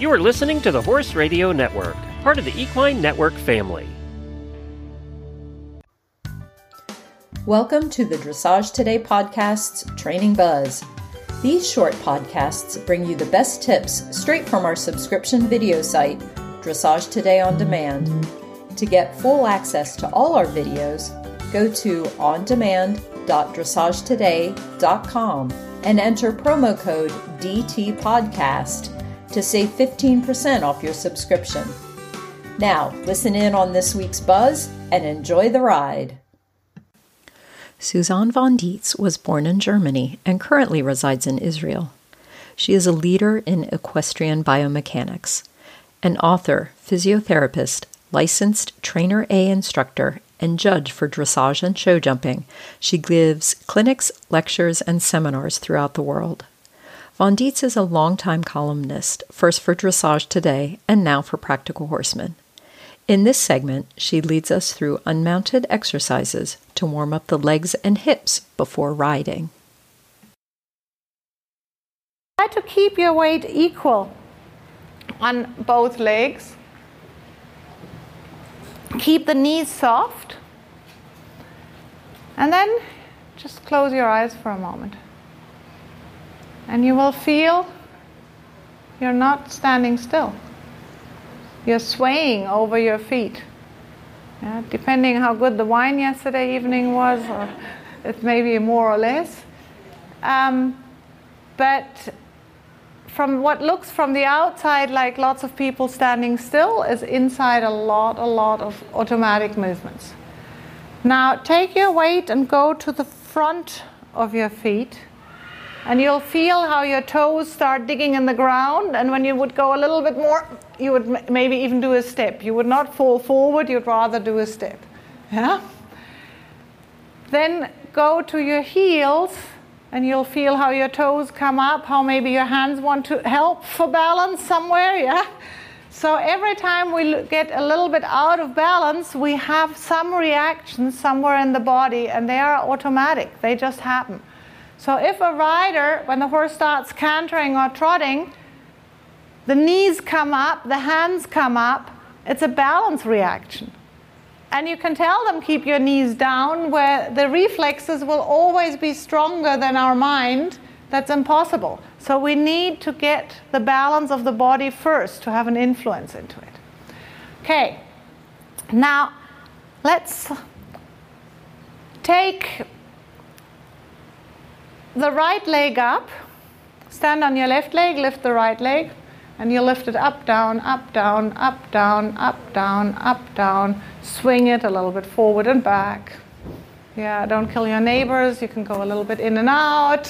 You are listening to the Horse Radio Network, part of the Equine Network family. Welcome to the Dressage Today podcast's Training Buzz. These short podcasts bring you the best tips straight from our subscription video site, Dressage Today on Demand. To get full access to all our videos, go to ondemand.dressagetoday.com and enter promo code DTPodcast to save 15% off your subscription. Now, listen in on this week's buzz and enjoy the ride. Susanne von Dietze was born in Germany and currently resides in Israel. She is a leader in equestrian biomechanics, an author, physiotherapist, licensed trainer A instructor, and judge for dressage and show jumping. She gives clinics, lectures, and seminars throughout the world. Von Dietze is a longtime columnist, first for Dressage Today and now for Practical Horseman. In this segment, she leads us through unmounted exercises to warm up the legs and hips before riding. Try to keep your weight equal on both legs. Keep the knees soft. And then just close your eyes for a moment. And you will feel you're not standing still. You're swaying over your feet. Yeah, depending how good the wine yesterday evening was, or it may be more or less. Um, but from what looks from the outside like lots of people standing still is inside a lot, a lot of automatic movements. Now take your weight and go to the front of your feet and you'll feel how your toes start digging in the ground. And when you would go a little bit more, you would maybe even do a step. You would not fall forward, you'd rather do a step. Yeah? Then go to your heels, and you'll feel how your toes come up, how maybe your hands want to help for balance somewhere. Yeah? So every time we get a little bit out of balance, we have some reaction somewhere in the body, and they are automatic, they just happen. So if a rider, when the horse starts cantering or trotting, the knees come up, the hands come up, it's a balance reaction. And you can tell them keep your knees down where the reflexes will always be stronger than our mind. That's impossible. So we need to get the balance of the body first to have an influence into it. Okay. Now let's take the right leg up. Stand on your left leg, lift the right leg, and you lift it up, down, up, down, up, down, up, down, up, down. Swing it a little bit forward and back. Yeah, don't kill your neighbors. You can go a little bit in and out.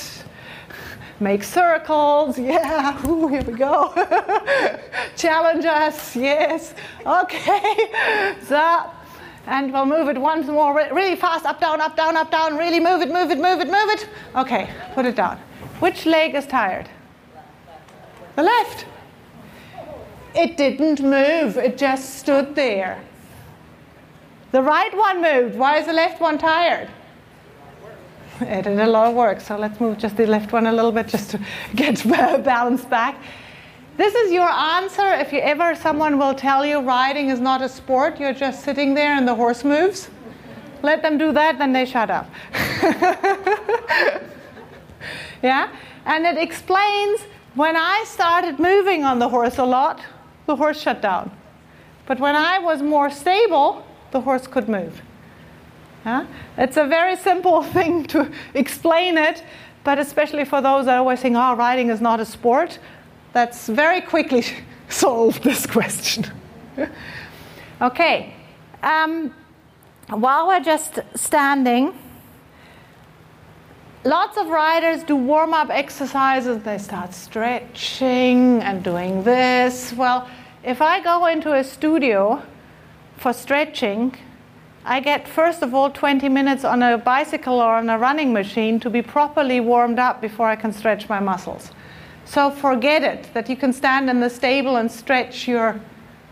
Make circles. Yeah, Ooh, here we go. Challenge us. Yes. Okay. So and we'll move it once more really fast up down up down up down really move it move it move it move it. Okay put it down. Which leg is tired? The left. It didn't move it just stood there. The right one moved. Why is the left one tired? It did a lot of work so let's move just the left one a little bit just to get balance back this is your answer if you ever someone will tell you riding is not a sport, you're just sitting there and the horse moves. Let them do that, then they shut up. yeah? And it explains when I started moving on the horse a lot, the horse shut down. But when I was more stable, the horse could move. Yeah? It's a very simple thing to explain it, but especially for those that always think, oh, riding is not a sport that's very quickly solved this question. okay, um, while we're just standing, lots of riders do warm up exercises. They start stretching and doing this. Well, if I go into a studio for stretching, I get first of all 20 minutes on a bicycle or on a running machine to be properly warmed up before I can stretch my muscles. So forget it that you can stand in the stable and stretch your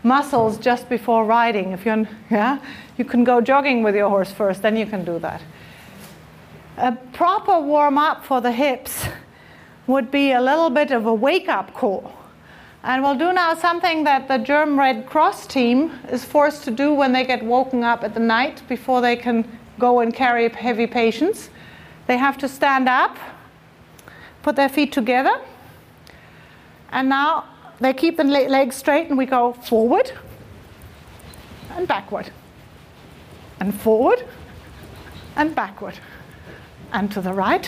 muscles just before riding. If you're, yeah, you can go jogging with your horse first, then you can do that. A proper warm up for the hips would be a little bit of a wake up call. And we'll do now something that the German Red Cross team is forced to do when they get woken up at the night before they can go and carry heavy patients. They have to stand up, put their feet together, and now they keep the legs straight, and we go forward and backward, and forward and backward, and to the right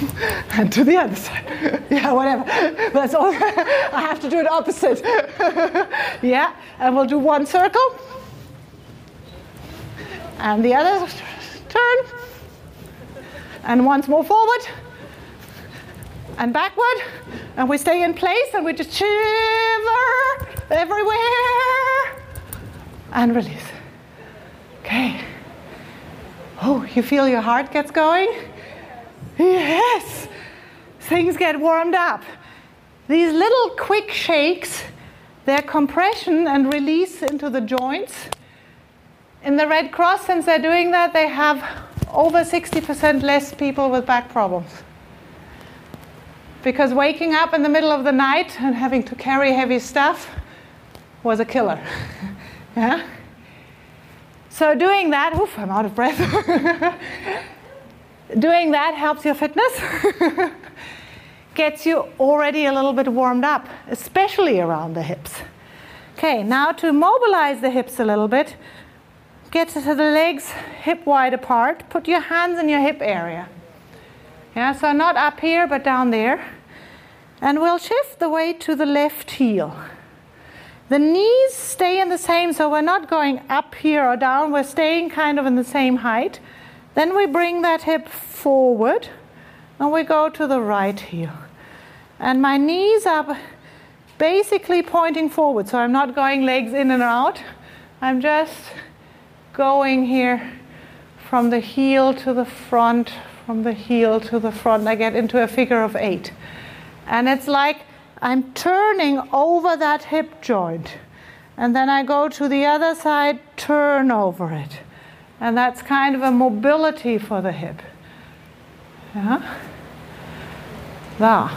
and to the other side. yeah, whatever. That's all. I have to do it opposite. yeah, and we'll do one circle and the other turn, and once more forward and backward, and we stay in place and we just shiver everywhere and release. Okay. Oh, you feel your heart gets going? Yes. Things get warmed up. These little quick shakes, their compression and release into the joints. In the Red Cross, since they're doing that, they have over 60% less people with back problems. Because waking up in the middle of the night and having to carry heavy stuff was a killer. yeah? So doing that, oof, I'm out of breath. doing that helps your fitness, gets you already a little bit warmed up, especially around the hips. Okay, now to mobilize the hips a little bit, get the legs hip wide apart, put your hands in your hip area. Yeah, so not up here but down there. And we'll shift the weight to the left heel. The knees stay in the same, so we're not going up here or down, we're staying kind of in the same height. Then we bring that hip forward and we go to the right heel. And my knees are basically pointing forward, so I'm not going legs in and out. I'm just going here from the heel to the front, from the heel to the front. I get into a figure of eight. And it's like I'm turning over that hip joint. And then I go to the other side, turn over it. And that's kind of a mobility for the hip. Yeah? Now,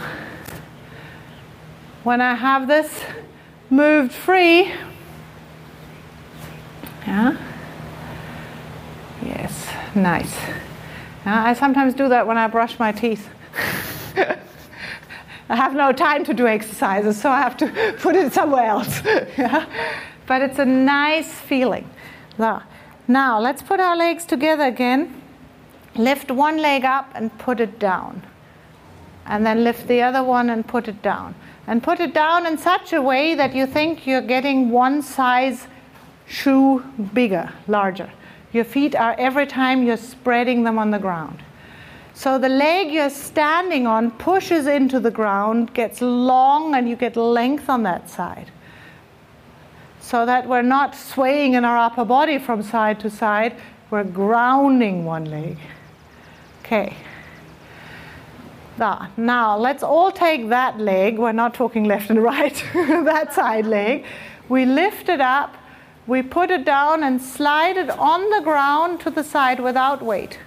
when I have this moved free, yeah? Yes, nice. I sometimes do that when I brush my teeth. I have no time to do exercises, so I have to put it somewhere else. yeah? But it's a nice feeling. Now, let's put our legs together again. Lift one leg up and put it down. And then lift the other one and put it down. And put it down in such a way that you think you're getting one size shoe bigger, larger. Your feet are every time you're spreading them on the ground. So the leg you're standing on pushes into the ground, gets long, and you get length on that side. So that we're not swaying in our upper body from side to side, we're grounding one leg. Okay. Now, now let's all take that leg, we're not talking left and right, that side leg. We lift it up, we put it down and slide it on the ground to the side without weight.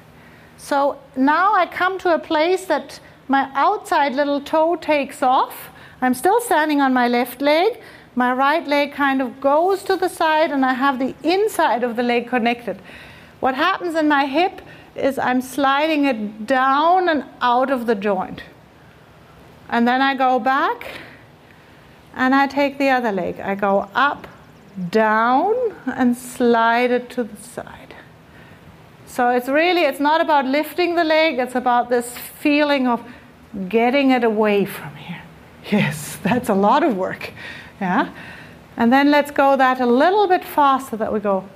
So now I come to a place that my outside little toe takes off. I'm still standing on my left leg. My right leg kind of goes to the side, and I have the inside of the leg connected. What happens in my hip is I'm sliding it down and out of the joint. And then I go back and I take the other leg. I go up, down, and slide it to the side. So it's really, it's not about lifting the leg, it's about this feeling of getting it away from here. Yes, that's a lot of work. Yeah? And then let's go that a little bit faster that we go.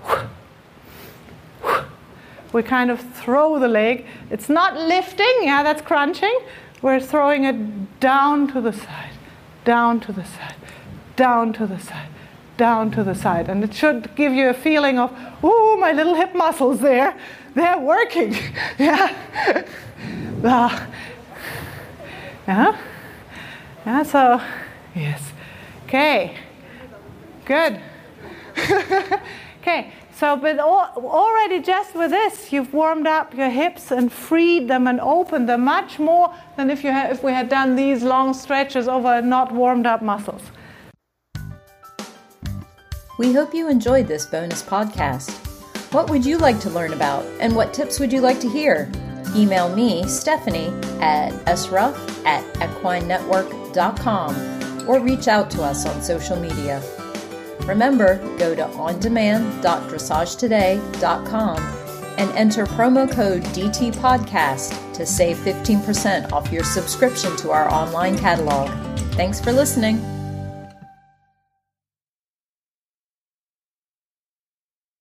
We kind of throw the leg. It's not lifting, yeah, that's crunching. We're throwing it down to the side, down to the side, down to the side down to the side. And it should give you a feeling of, ooh, my little hip muscles there, they're working. yeah. Ah. yeah. Yeah, so, yes. Okay. Good. okay, so with already just with this, you've warmed up your hips and freed them and opened them much more than if, you if we had done these long stretches over not warmed up muscles. We hope you enjoyed this bonus podcast. What would you like to learn about, and what tips would you like to hear? Email me, Stephanie, at sruff at equinenetwork.com or reach out to us on social media. Remember, go to ondemand.dressagetoday.com and enter promo code DT Podcast to save 15% off your subscription to our online catalog. Thanks for listening.